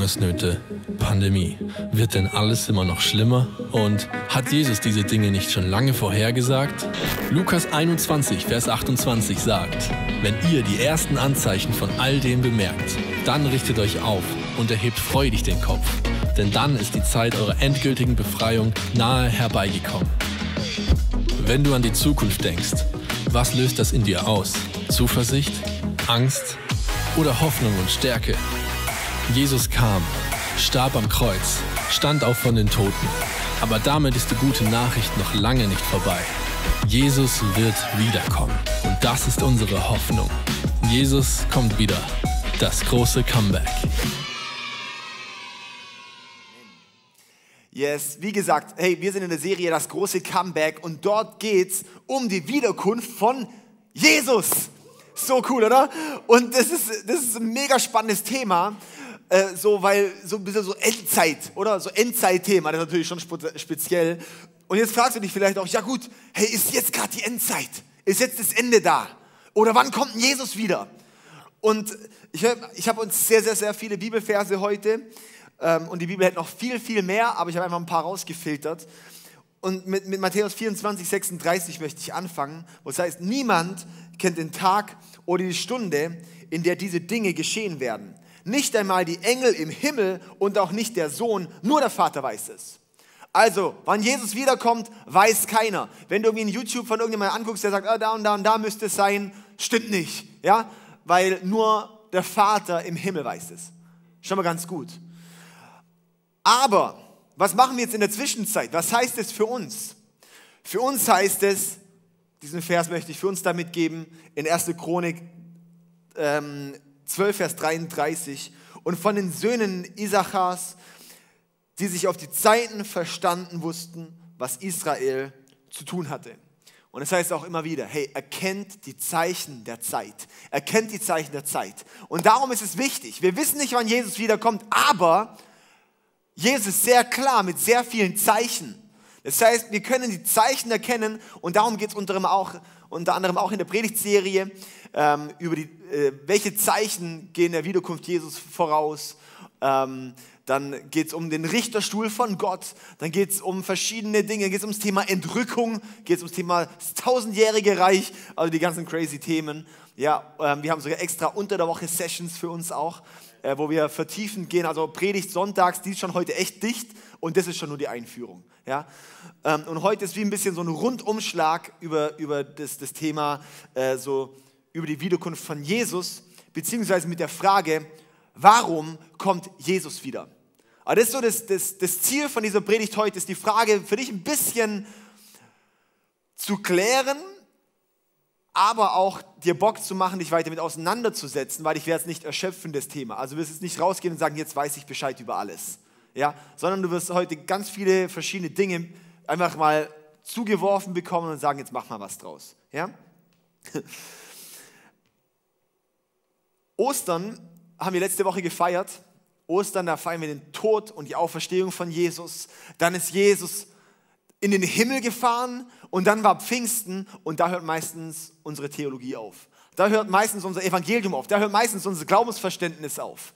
Hungersnöte, Pandemie. Wird denn alles immer noch schlimmer? Und hat Jesus diese Dinge nicht schon lange vorhergesagt? Lukas 21, Vers 28 sagt, wenn ihr die ersten Anzeichen von all dem bemerkt, dann richtet euch auf und erhebt freudig den Kopf, denn dann ist die Zeit eurer endgültigen Befreiung nahe herbeigekommen. Wenn du an die Zukunft denkst, was löst das in dir aus? Zuversicht? Angst? Oder Hoffnung und Stärke? Jesus kam, starb am Kreuz, stand auf von den Toten. Aber damit ist die gute Nachricht noch lange nicht vorbei. Jesus wird wiederkommen. Und das ist unsere Hoffnung. Jesus kommt wieder. Das große Comeback. Yes, wie gesagt, hey, wir sind in der Serie Das große Comeback und dort geht es um die Wiederkunft von Jesus. So cool, oder? Und das ist, das ist ein mega spannendes Thema, äh, so, weil so ein bisschen so Endzeit, oder? So Endzeitthema, das ist natürlich schon speziell. Und jetzt fragst du dich vielleicht auch, ja gut, hey, ist jetzt gerade die Endzeit? Ist jetzt das Ende da? Oder wann kommt denn Jesus wieder? Und ich, ich habe uns sehr, sehr, sehr viele Bibelverse heute ähm, und die Bibel hätte noch viel, viel mehr, aber ich habe einfach ein paar rausgefiltert. Und mit, mit Matthäus 24, 36 möchte ich anfangen, wo heißt, niemand kennt den Tag oder die Stunde, in der diese Dinge geschehen werden. Nicht einmal die Engel im Himmel und auch nicht der Sohn, nur der Vater weiß es. Also, wann Jesus wiederkommt, weiß keiner. Wenn du irgendwie in YouTube von irgendjemandem anguckst, der sagt, ah, da und da und da müsste es sein, stimmt nicht. Ja? Weil nur der Vater im Himmel weiß es. Schon mal ganz gut. Aber, was machen wir jetzt in der Zwischenzeit? Was heißt es für uns? Für uns heißt es, diesen Vers möchte ich für uns damit geben, in 1. Chronik ähm, 12, Vers 33. Und von den Söhnen Isachars, die sich auf die Zeiten verstanden wussten, was Israel zu tun hatte. Und es das heißt auch immer wieder, hey, erkennt die Zeichen der Zeit. Erkennt die Zeichen der Zeit. Und darum ist es wichtig. Wir wissen nicht, wann Jesus wiederkommt, aber Jesus ist sehr klar mit sehr vielen Zeichen. Das heißt, wir können die Zeichen erkennen und darum geht es unter, unter anderem auch in der Predigtserie ähm, über die, äh, welche Zeichen gehen der Wiederkunft Jesus voraus. Ähm, dann geht es um den Richterstuhl von Gott, dann geht es um verschiedene Dinge, geht es ums Thema Entrückung, geht es ums Thema das tausendjährige Reich, also die ganzen crazy Themen. Ja, ähm, wir haben sogar extra unter der Woche Sessions für uns auch, äh, wo wir vertiefend gehen. Also Predigt sonntags, die ist schon heute echt dicht und das ist schon nur die Einführung. Ja? Ähm, und heute ist wie ein bisschen so ein Rundumschlag über, über das, das Thema, äh, so über die Wiederkunft von Jesus, beziehungsweise mit der Frage, warum kommt Jesus wieder? Aber das ist so das, das, das Ziel von dieser Predigt heute, ist die Frage für dich ein bisschen zu klären, aber auch dir Bock zu machen, dich weiter damit auseinanderzusetzen, weil ich werde es nicht erschöpfen, das Thema. Also wirst jetzt nicht rausgehen und sagen, jetzt weiß ich Bescheid über alles. Ja? Sondern du wirst heute ganz viele verschiedene Dinge einfach mal zugeworfen bekommen und sagen, jetzt mach mal was draus. Ja? Ostern haben wir letzte Woche gefeiert. Ostern, da feiern wir den Tod und die Auferstehung von Jesus. Dann ist Jesus in den Himmel gefahren und dann war Pfingsten und da hört meistens unsere Theologie auf. Da hört meistens unser Evangelium auf. Da hört meistens unser Glaubensverständnis auf.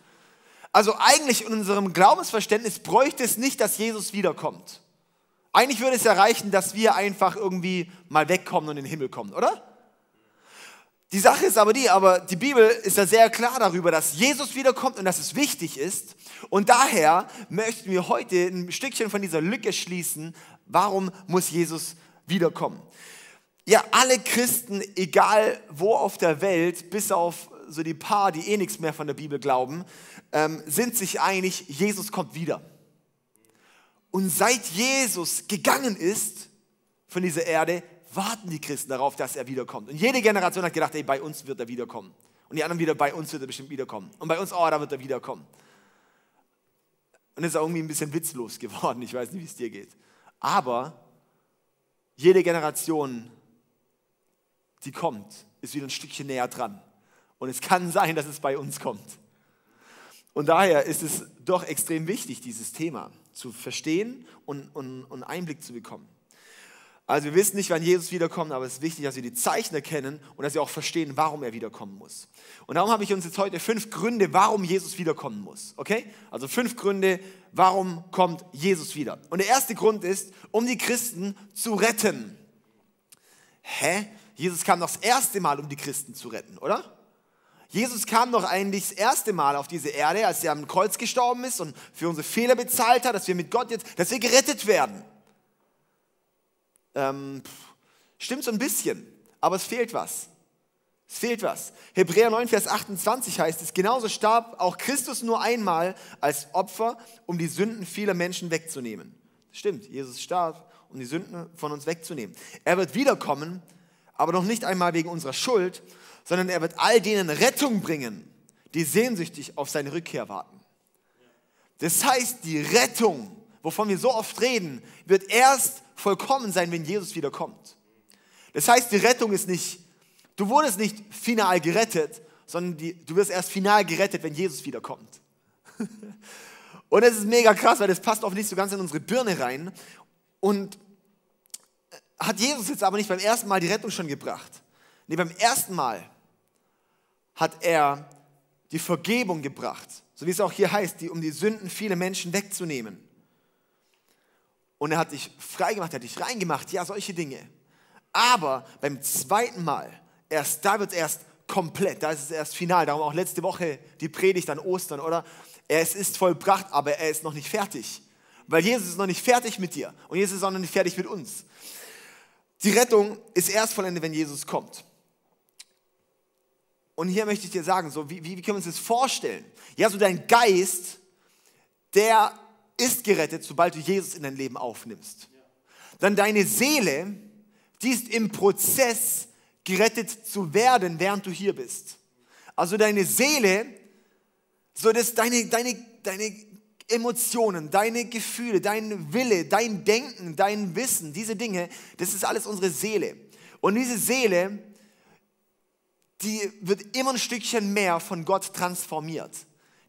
Also eigentlich in unserem Glaubensverständnis bräuchte es nicht, dass Jesus wiederkommt. Eigentlich würde es erreichen, dass wir einfach irgendwie mal wegkommen und in den Himmel kommen, oder? Die Sache ist aber die, aber die Bibel ist ja sehr klar darüber, dass Jesus wiederkommt und dass es wichtig ist. Und daher möchten wir heute ein Stückchen von dieser Lücke schließen. Warum muss Jesus wiederkommen? Ja, alle Christen, egal wo auf der Welt, bis auf so die paar, die eh nichts mehr von der Bibel glauben, ähm, sind sich einig, Jesus kommt wieder. Und seit Jesus gegangen ist von dieser Erde, warten die Christen darauf, dass er wiederkommt. Und jede Generation hat gedacht, ey, bei uns wird er wiederkommen. Und die anderen wieder, bei uns wird er bestimmt wiederkommen. Und bei uns, oh, da wird er wiederkommen. Und ist auch irgendwie ein bisschen witzlos geworden. Ich weiß nicht, wie es dir geht. Aber jede Generation, die kommt, ist wieder ein Stückchen näher dran. Und es kann sein, dass es bei uns kommt. Und daher ist es doch extrem wichtig, dieses Thema zu verstehen und, und, und Einblick zu bekommen. Also wir wissen nicht, wann Jesus wiederkommt, aber es ist wichtig, dass wir die Zeichen erkennen und dass wir auch verstehen, warum er wiederkommen muss. Und darum habe ich uns jetzt heute fünf Gründe, warum Jesus wiederkommen muss. Okay? Also fünf Gründe, warum kommt Jesus wieder. Und der erste Grund ist, um die Christen zu retten. Hä? Jesus kam doch das erste Mal, um die Christen zu retten, oder? Jesus kam doch eigentlich das erste Mal auf diese Erde, als er am Kreuz gestorben ist und für unsere Fehler bezahlt hat, dass wir mit Gott jetzt, dass wir gerettet werden. Ähm, stimmt so ein bisschen, aber es fehlt was. Es fehlt was. Hebräer 9, Vers 28 heißt es, genauso starb auch Christus nur einmal als Opfer, um die Sünden vieler Menschen wegzunehmen. Stimmt, Jesus starb, um die Sünden von uns wegzunehmen. Er wird wiederkommen, aber noch nicht einmal wegen unserer Schuld, sondern er wird all denen Rettung bringen, die sehnsüchtig auf seine Rückkehr warten. Das heißt, die Rettung, wovon wir so oft reden, wird erst vollkommen sein, wenn Jesus wiederkommt. Das heißt, die Rettung ist nicht, du wurdest nicht final gerettet, sondern die, du wirst erst final gerettet, wenn Jesus wiederkommt. Und das ist mega krass, weil das passt oft nicht so ganz in unsere Birne rein. Und hat Jesus jetzt aber nicht beim ersten Mal die Rettung schon gebracht. Nee, beim ersten Mal hat er die Vergebung gebracht, so wie es auch hier heißt, die, um die Sünden viele Menschen wegzunehmen. Und er hat dich freigemacht, er hat dich reingemacht, ja, solche Dinge. Aber beim zweiten Mal, erst da wird es erst komplett, da ist es erst final. Darum auch letzte Woche die Predigt an Ostern, oder? Es ist vollbracht, aber er ist noch nicht fertig. Weil Jesus ist noch nicht fertig mit dir und Jesus ist auch noch nicht fertig mit uns. Die Rettung ist erst vollendet, wenn Jesus kommt. Und hier möchte ich dir sagen, so, wie, wie, wie können wir uns das vorstellen? Ja, so dein Geist, der ist gerettet, sobald du Jesus in dein Leben aufnimmst. Dann deine Seele, die ist im Prozess, gerettet zu werden, während du hier bist. Also deine Seele, so dass deine, deine, deine Emotionen, deine Gefühle, dein Wille, dein Denken, dein Wissen, diese Dinge, das ist alles unsere Seele. Und diese Seele, die wird immer ein Stückchen mehr von Gott transformiert.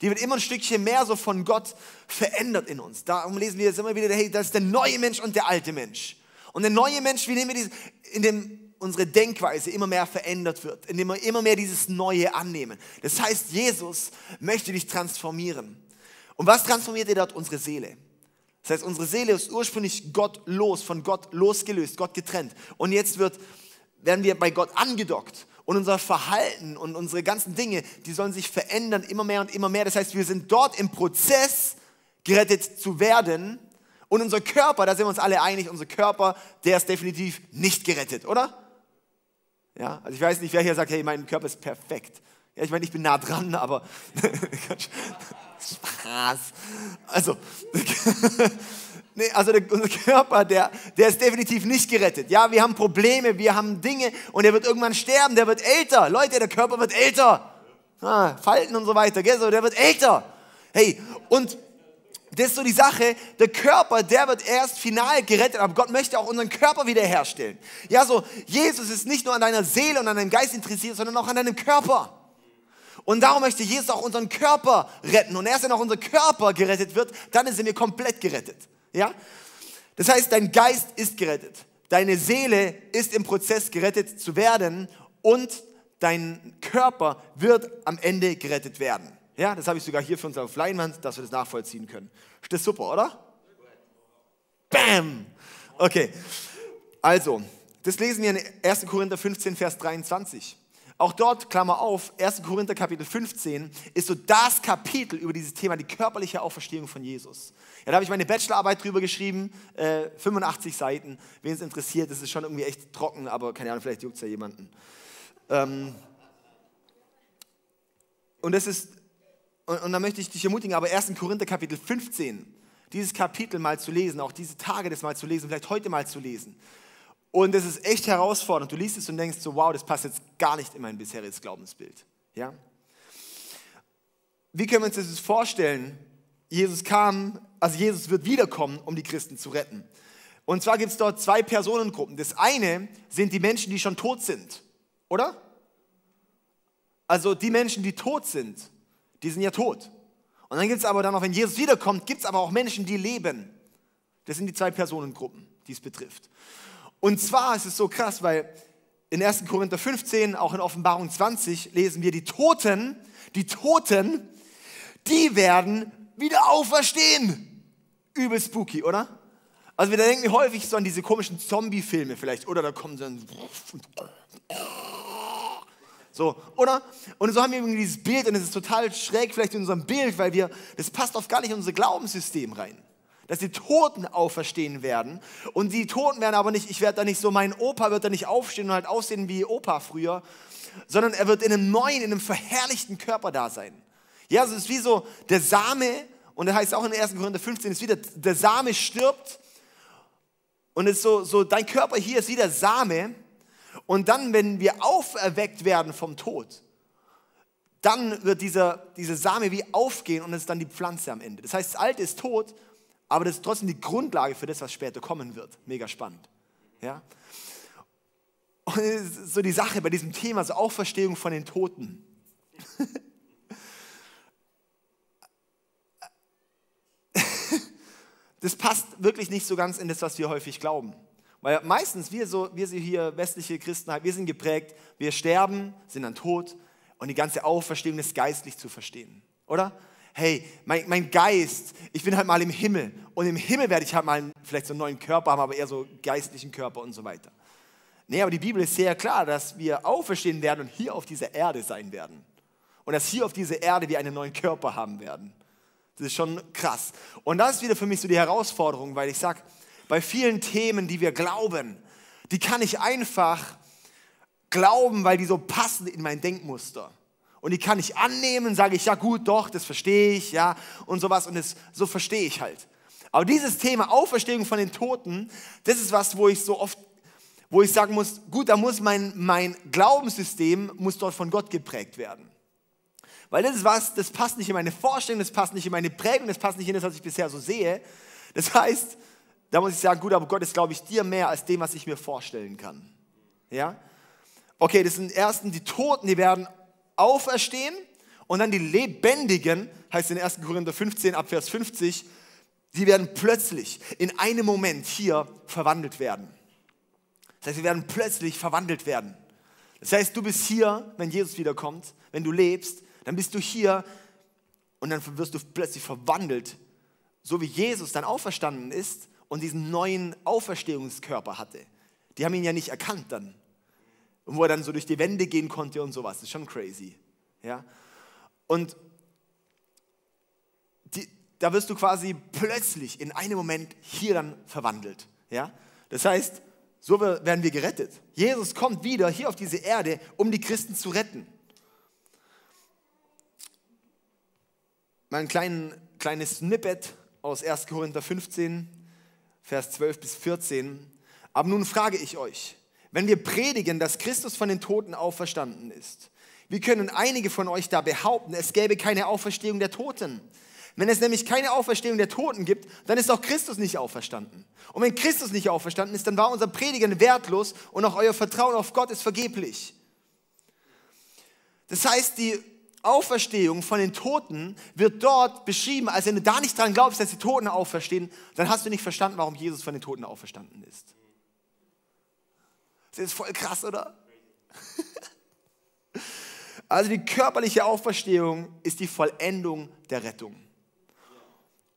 Die wird immer ein Stückchen mehr so von Gott verändert in uns. Darum lesen wir jetzt immer wieder, hey, das ist der neue Mensch und der alte Mensch. Und der neue Mensch, wie nehmen wir dieses, in dem unsere Denkweise immer mehr verändert wird, indem wir immer mehr dieses Neue annehmen. Das heißt, Jesus möchte dich transformieren. Und was transformiert er dort? Unsere Seele. Das heißt, unsere Seele ist ursprünglich Gott los, von Gott losgelöst, Gott getrennt. Und jetzt wird, werden wir bei Gott angedockt. Und unser Verhalten und unsere ganzen Dinge, die sollen sich verändern immer mehr und immer mehr. Das heißt, wir sind dort im Prozess, gerettet zu werden. Und unser Körper, da sind wir uns alle einig, unser Körper, der ist definitiv nicht gerettet, oder? Ja, also ich weiß nicht, wer hier sagt, hey, mein Körper ist perfekt. Ja, ich meine, ich bin nah dran, aber Spaß. Also, nee, also der, unser Körper, der, der ist definitiv nicht gerettet. Ja, wir haben Probleme, wir haben Dinge und er wird irgendwann sterben, der wird älter. Leute, der Körper wird älter. Ah, Falten und so weiter, gell? So, der wird älter. Hey, und das ist so die Sache, der Körper, der wird erst final gerettet, aber Gott möchte auch unseren Körper wiederherstellen. Ja, so, Jesus ist nicht nur an deiner Seele und an deinem Geist interessiert, sondern auch an deinem Körper. Und darum möchte Jesus auch unseren Körper retten. Und erst wenn auch unser Körper gerettet wird, dann sind wir komplett gerettet. Ja? Das heißt, dein Geist ist gerettet. Deine Seele ist im Prozess gerettet zu werden und dein Körper wird am Ende gerettet werden. Ja, das habe ich sogar hier für uns auf Leinwand, dass wir das nachvollziehen können. Ist das super, oder? Bam! Okay, also, das lesen wir in 1. Korinther 15, Vers 23. Auch dort, Klammer auf, 1. Korinther Kapitel 15 ist so das Kapitel über dieses Thema, die körperliche Auferstehung von Jesus. Ja, da habe ich meine Bachelorarbeit drüber geschrieben, äh, 85 Seiten. Wen es interessiert, das ist schon irgendwie echt trocken, aber keine Ahnung, vielleicht juckt es ja jemanden. Ähm, und das ist und, und da möchte ich dich ermutigen, aber 1. Korinther Kapitel 15, dieses Kapitel mal zu lesen, auch diese Tage das mal zu lesen, vielleicht heute mal zu lesen. Und das ist echt herausfordernd. Du liest es und denkst so, wow, das passt jetzt gar nicht in mein bisheriges Glaubensbild. Ja? Wie können wir uns das vorstellen? Jesus kam, also Jesus wird wiederkommen, um die Christen zu retten. Und zwar gibt es dort zwei Personengruppen. Das eine sind die Menschen, die schon tot sind, oder? Also die Menschen, die tot sind die sind ja tot. Und dann gibt es aber dann noch, wenn Jesus wiederkommt, gibt es aber auch Menschen, die leben. Das sind die zwei Personengruppen, die es betrifft. Und zwar ist es so krass, weil in 1. Korinther 15, auch in Offenbarung 20, lesen wir, die Toten, die Toten, die werden wieder auferstehen. Übel spooky, oder? Also wir denken häufig so an diese komischen Zombie-Filme vielleicht, oder da kommen dann so, oder? Und so haben wir irgendwie dieses Bild und es ist total schräg vielleicht in unserem Bild, weil wir, das passt oft gar nicht in unser Glaubenssystem rein. Dass die Toten auferstehen werden und die Toten werden aber nicht, ich werde da nicht so, mein Opa wird da nicht aufstehen und halt aussehen wie Opa früher, sondern er wird in einem neuen, in einem verherrlichten Körper da sein. Ja, es ist wie so der Same, und das heißt auch in 1. Korinther 15, ist wieder, der Same stirbt und es ist so, so, dein Körper hier ist wie der Same und dann, wenn wir auferweckt werden vom Tod, dann wird dieser, dieser Same wie aufgehen und es ist dann die Pflanze am Ende. Das heißt, das Alte ist tot, aber das ist trotzdem die Grundlage für das, was später kommen wird. Mega spannend. Ja? Und so die Sache bei diesem Thema, so Auferstehung von den Toten. das passt wirklich nicht so ganz in das, was wir häufig glauben. Weil meistens wir so, wir hier westliche Christen, wir sind geprägt, wir sterben, sind dann tot und die ganze Auferstehung ist geistlich zu verstehen, oder? Hey, mein, mein Geist, ich bin halt mal im Himmel und im Himmel werde ich halt mal vielleicht so einen neuen Körper haben, aber eher so geistlichen Körper und so weiter. Nee, aber die Bibel ist sehr klar, dass wir auferstehen werden und hier auf dieser Erde sein werden. Und dass hier auf dieser Erde wir einen neuen Körper haben werden. Das ist schon krass. Und das ist wieder für mich so die Herausforderung, weil ich sage, bei vielen Themen, die wir glauben, die kann ich einfach glauben, weil die so passen in mein Denkmuster. Und die kann ich annehmen, sage ich, ja gut, doch, das verstehe ich, ja, und sowas. Und das, so verstehe ich halt. Aber dieses Thema Auferstehung von den Toten, das ist was, wo ich so oft, wo ich sagen muss, gut, da muss mein, mein Glaubenssystem, muss dort von Gott geprägt werden. Weil das ist was, das passt nicht in meine Vorstellung, das passt nicht in meine Prägung, das passt nicht in das, was ich bisher so sehe. Das heißt, da muss ich sagen, gut, aber Gott ist, glaube ich, dir mehr als dem, was ich mir vorstellen kann. Ja? Okay, das sind ersten die Toten, die werden auferstehen und dann die Lebendigen, heißt in 1. Korinther 15 ab Vers 50, die werden plötzlich in einem Moment hier verwandelt werden. Das heißt, sie werden plötzlich verwandelt werden. Das heißt, du bist hier, wenn Jesus wiederkommt, wenn du lebst, dann bist du hier und dann wirst du plötzlich verwandelt, so wie Jesus dann auferstanden ist und diesen neuen Auferstehungskörper hatte. Die haben ihn ja nicht erkannt dann. Und wo er dann so durch die Wände gehen konnte und sowas. Das ist schon crazy. Ja? Und die, da wirst du quasi plötzlich in einem Moment hier dann verwandelt. Ja? Das heißt, so werden wir gerettet. Jesus kommt wieder hier auf diese Erde, um die Christen zu retten. Mal ein klein, kleines Snippet aus 1. Korinther 15. Vers 12 bis 14. Aber nun frage ich euch, wenn wir predigen, dass Christus von den Toten auferstanden ist, wie können einige von euch da behaupten, es gäbe keine Auferstehung der Toten? Wenn es nämlich keine Auferstehung der Toten gibt, dann ist auch Christus nicht auferstanden. Und wenn Christus nicht auferstanden ist, dann war unser Predigen wertlos und auch euer Vertrauen auf Gott ist vergeblich. Das heißt, die Auferstehung von den Toten wird dort beschrieben, als wenn du da nicht dran glaubst, dass die Toten auferstehen, dann hast du nicht verstanden, warum Jesus von den Toten auferstanden ist. Das ist voll krass, oder? Also die körperliche Auferstehung ist die Vollendung der Rettung.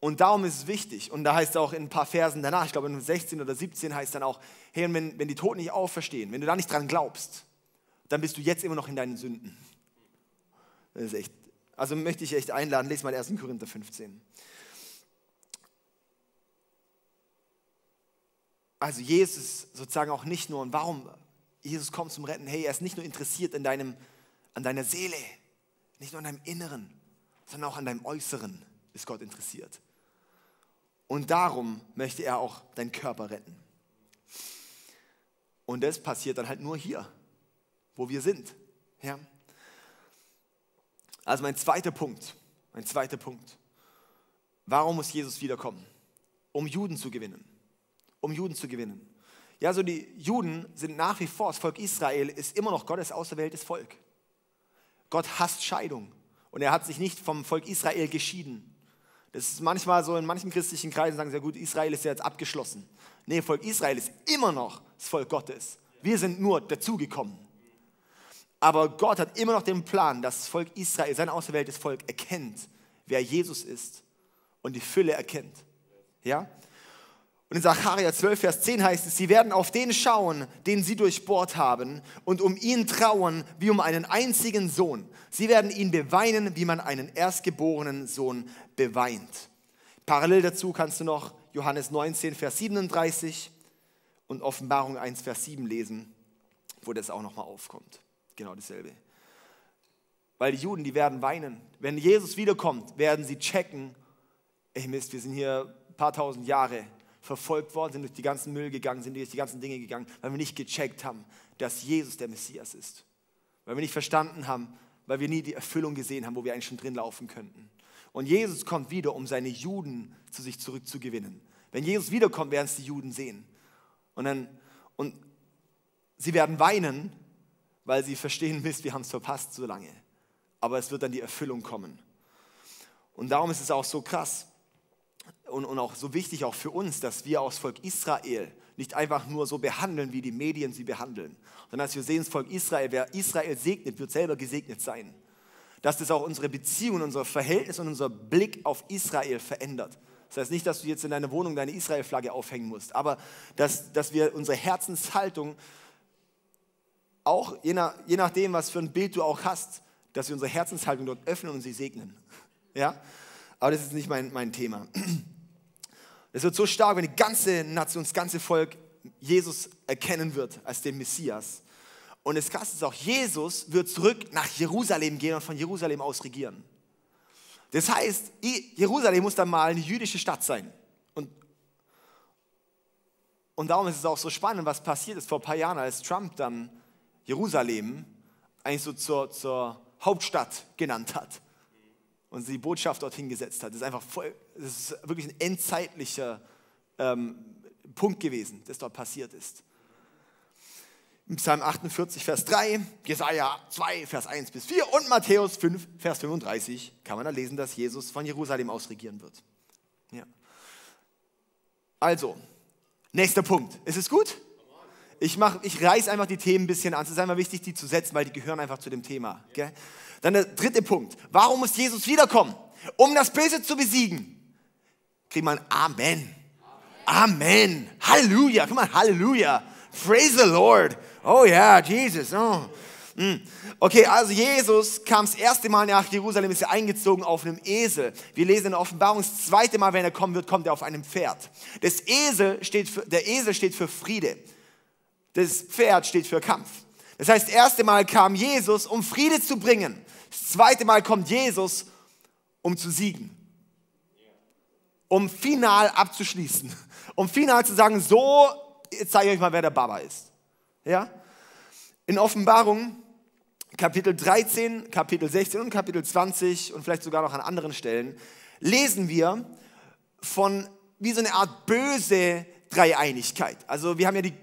Und darum ist es wichtig. Und da heißt es auch in ein paar Versen danach, ich glaube in 16 oder 17 heißt es dann auch, hey, wenn, wenn die Toten nicht auferstehen, wenn du da nicht dran glaubst, dann bist du jetzt immer noch in deinen Sünden. Das ist echt, also möchte ich echt einladen, lese mal 1. Korinther 15. Also Jesus sozusagen auch nicht nur, und warum Jesus kommt zum Retten, hey, er ist nicht nur interessiert an, deinem, an deiner Seele, nicht nur an deinem Inneren, sondern auch an deinem Äußeren ist Gott interessiert. Und darum möchte er auch deinen Körper retten. Und das passiert dann halt nur hier, wo wir sind. Ja? Also mein zweiter Punkt, mein zweiter Punkt. Warum muss Jesus wiederkommen? Um Juden zu gewinnen. Um Juden zu gewinnen. Ja, so die Juden sind nach wie vor, das Volk Israel ist immer noch Gottes auserwähltes Volk. Gott hasst Scheidung und er hat sich nicht vom Volk Israel geschieden. Das ist manchmal so, in manchen christlichen Kreisen sagen sie, ja gut, Israel ist ja jetzt abgeschlossen. Nee, Volk Israel ist immer noch das Volk Gottes. Wir sind nur dazugekommen. Aber Gott hat immer noch den Plan, dass das Volk Israel, sein auserwähltes Volk, erkennt, wer Jesus ist und die Fülle erkennt. Ja? Und in Sacharja 12, Vers 10 heißt es, sie werden auf den schauen, den sie durchbohrt haben, und um ihn trauern wie um einen einzigen Sohn. Sie werden ihn beweinen, wie man einen erstgeborenen Sohn beweint. Parallel dazu kannst du noch Johannes 19, Vers 37 und Offenbarung 1, Vers 7 lesen, wo das auch nochmal aufkommt. Genau dasselbe. Weil die Juden, die werden weinen. Wenn Jesus wiederkommt, werden sie checken, ey Mist, wir sind hier ein paar tausend Jahre verfolgt worden, sind durch die ganzen Müll gegangen, sind durch die ganzen Dinge gegangen, weil wir nicht gecheckt haben, dass Jesus der Messias ist. Weil wir nicht verstanden haben, weil wir nie die Erfüllung gesehen haben, wo wir eigentlich schon drin laufen könnten. Und Jesus kommt wieder, um seine Juden zu sich zurückzugewinnen. Wenn Jesus wiederkommt, werden es die Juden sehen. Und, dann, und sie werden weinen, weil sie verstehen, Mist, wir haben es verpasst so lange. Aber es wird dann die Erfüllung kommen. Und darum ist es auch so krass und, und auch so wichtig auch für uns, dass wir aus Volk Israel nicht einfach nur so behandeln, wie die Medien sie behandeln, sondern dass wir sehen, das Volk Israel, wer Israel segnet, wird selber gesegnet sein. Dass das auch unsere Beziehung, unser Verhältnis und unser Blick auf Israel verändert. Das heißt nicht, dass du jetzt in deiner Wohnung deine Israel-Flagge aufhängen musst, aber dass, dass wir unsere Herzenshaltung auch, je, nach, je nachdem, was für ein Bild du auch hast, dass wir unsere Herzenshaltung dort öffnen und sie segnen. Ja? Aber das ist nicht mein, mein Thema. Es wird so stark, wenn die ganze Nation, das ganze Volk Jesus erkennen wird als den Messias. Und das Krasse ist auch, Jesus wird zurück nach Jerusalem gehen und von Jerusalem aus regieren. Das heißt, Jerusalem muss dann mal eine jüdische Stadt sein. Und, und darum ist es auch so spannend, was passiert ist vor ein paar Jahren, als Trump dann Jerusalem eigentlich so zur, zur Hauptstadt genannt hat und sie die Botschaft dorthin gesetzt hat. Das ist einfach voll, das ist wirklich ein endzeitlicher ähm, Punkt gewesen, das dort passiert ist. Im Psalm 48, Vers 3, Jesaja 2, Vers 1 bis 4 und Matthäus 5, Vers 35 kann man da lesen, dass Jesus von Jerusalem aus regieren wird. Ja. Also, nächster Punkt. Ist es gut? Ich, mach, ich reiß einfach die Themen ein bisschen an. Es ist einfach wichtig, die zu setzen, weil die gehören einfach zu dem Thema. Gell? Dann der dritte Punkt. Warum muss Jesus wiederkommen? Um das Böse zu besiegen. Kriegt man Amen. Amen. Halleluja. Guck mal, Halleluja. Praise the Lord. Oh ja, Jesus. Oh. Hm. Okay, also Jesus kam das erste Mal nach Jerusalem, ist er eingezogen auf einem Esel. Wir lesen in der Offenbarung, das zweite Mal, wenn er kommen wird, kommt er auf einem Pferd. Das Esel steht für, der Esel steht für Friede. Das Pferd steht für Kampf. Das heißt, das erste Mal kam Jesus, um Friede zu bringen. Das zweite Mal kommt Jesus, um zu siegen. Um final abzuschließen. Um final zu sagen, so, jetzt zeige ich euch mal, wer der Baba ist. Ja? In Offenbarung, Kapitel 13, Kapitel 16 und Kapitel 20 und vielleicht sogar noch an anderen Stellen, lesen wir von wie so eine Art böse Dreieinigkeit. Also wir haben ja die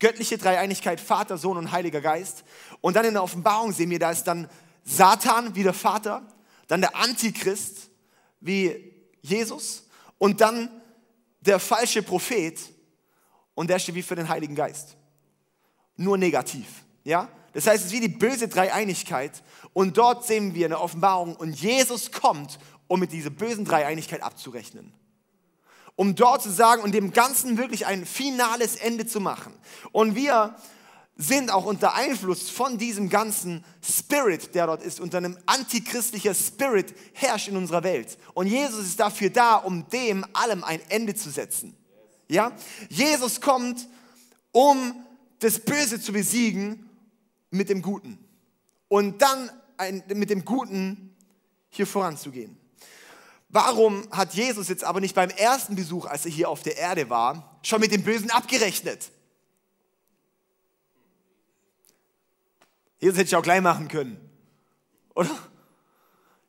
göttliche Dreieinigkeit, Vater, Sohn und Heiliger Geist. Und dann in der Offenbarung sehen wir, da ist dann Satan wie der Vater, dann der Antichrist wie Jesus und dann der falsche Prophet und der steht wie für den Heiligen Geist. Nur negativ, ja? Das heißt, es ist wie die böse Dreieinigkeit und dort sehen wir in der Offenbarung und Jesus kommt, um mit dieser bösen Dreieinigkeit abzurechnen um dort zu sagen und dem Ganzen wirklich ein finales Ende zu machen. Und wir sind auch unter Einfluss von diesem ganzen Spirit, der dort ist, unter einem antichristlicher Spirit herrscht in unserer Welt. Und Jesus ist dafür da, um dem allem ein Ende zu setzen. Ja? Jesus kommt, um das Böse zu besiegen mit dem Guten. Und dann ein, mit dem Guten hier voranzugehen. Warum hat Jesus jetzt aber nicht beim ersten Besuch, als er hier auf der Erde war, schon mit dem Bösen abgerechnet? Jesus hätte ich auch gleich machen können, oder?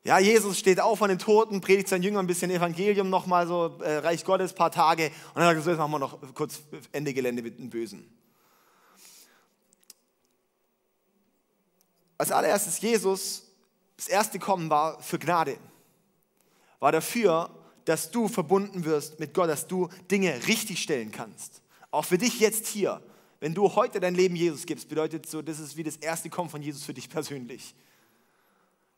Ja, Jesus steht auf von den Toten, predigt seinen Jüngern ein bisschen Evangelium nochmal so, äh, Reich Gottes, paar Tage und dann sagt er so, jetzt machen wir noch kurz Ende Gelände mit dem Bösen. Als allererstes Jesus, das erste Kommen war für Gnade war dafür, dass du verbunden wirst mit Gott, dass du Dinge richtig stellen kannst. Auch für dich jetzt hier. Wenn du heute dein Leben Jesus gibst, bedeutet so, das ist wie das erste Kommen von Jesus für dich persönlich.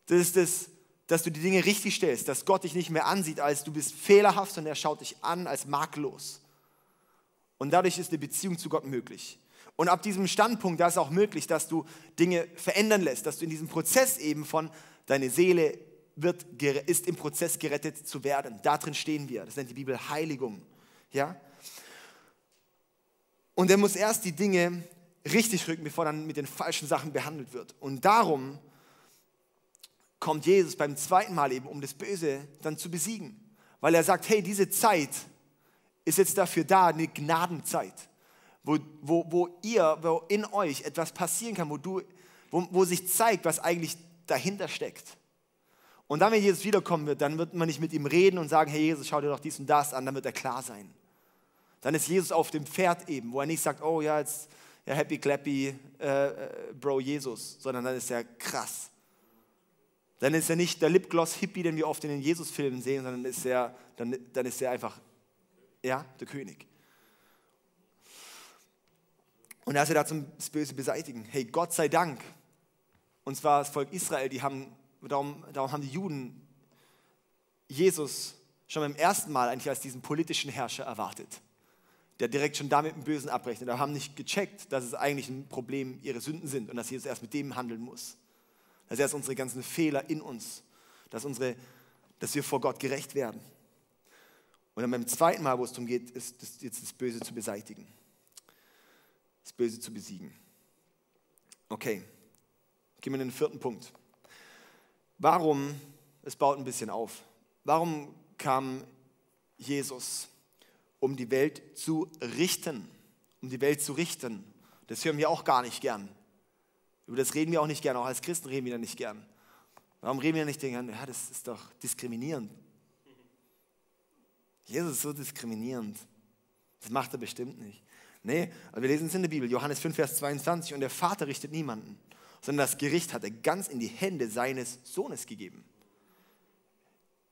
Das ist das, dass du die Dinge richtig stellst, dass Gott dich nicht mehr ansieht, als du bist fehlerhaft, sondern er schaut dich an als makellos. Und dadurch ist eine Beziehung zu Gott möglich. Und ab diesem Standpunkt, da ist auch möglich, dass du Dinge verändern lässt, dass du in diesem Prozess eben von deine Seele wird, ist im Prozess gerettet zu werden. Da drin stehen wir. Das nennt die Bibel Heiligung. Ja? Und er muss erst die Dinge richtig rücken, bevor dann mit den falschen Sachen behandelt wird. Und darum kommt Jesus beim zweiten Mal eben, um das Böse dann zu besiegen. Weil er sagt, hey, diese Zeit ist jetzt dafür da, eine Gnadenzeit wo, wo, wo ihr, wo in euch etwas passieren kann, wo, du, wo, wo sich zeigt, was eigentlich dahinter steckt. Und dann, wenn Jesus wiederkommen wird, dann wird man nicht mit ihm reden und sagen, hey Jesus, schau dir doch dies und das an, dann wird er klar sein. Dann ist Jesus auf dem Pferd eben, wo er nicht sagt, oh ja, jetzt ja, happy clappy, äh, äh, Bro Jesus, sondern dann ist er krass. Dann ist er nicht der Lipgloss-Hippie, den wir oft in den Jesus-Filmen sehen, sondern ist er, dann, dann ist er einfach, ja, der König. Und er ist ja da zum Böse beseitigen. Hey, Gott sei Dank. Und zwar das Volk Israel, die haben, darum, darum haben die Juden Jesus schon beim ersten Mal eigentlich als diesen politischen Herrscher erwartet, der direkt schon damit im Bösen abrechnet. Da haben nicht gecheckt, dass es eigentlich ein Problem ihre Sünden sind und dass Jesus erst mit dem handeln muss. Dass erst unsere ganzen Fehler in uns, dass, unsere, dass wir vor Gott gerecht werden. Und dann beim zweiten Mal, wo es darum geht, ist das, jetzt das Böse zu beseitigen das Böse zu besiegen. Okay, gehen wir in den vierten Punkt. Warum, es baut ein bisschen auf, warum kam Jesus, um die Welt zu richten? Um die Welt zu richten. Das hören wir auch gar nicht gern. Über das reden wir auch nicht gern, auch als Christen reden wir da nicht gern. Warum reden wir nicht gern? Ja, das ist doch diskriminierend. Jesus ist so diskriminierend. Das macht er bestimmt nicht. Nee, also wir lesen es in der Bibel, Johannes 5, Vers 22, und der Vater richtet niemanden, sondern das Gericht hat er ganz in die Hände seines Sohnes gegeben.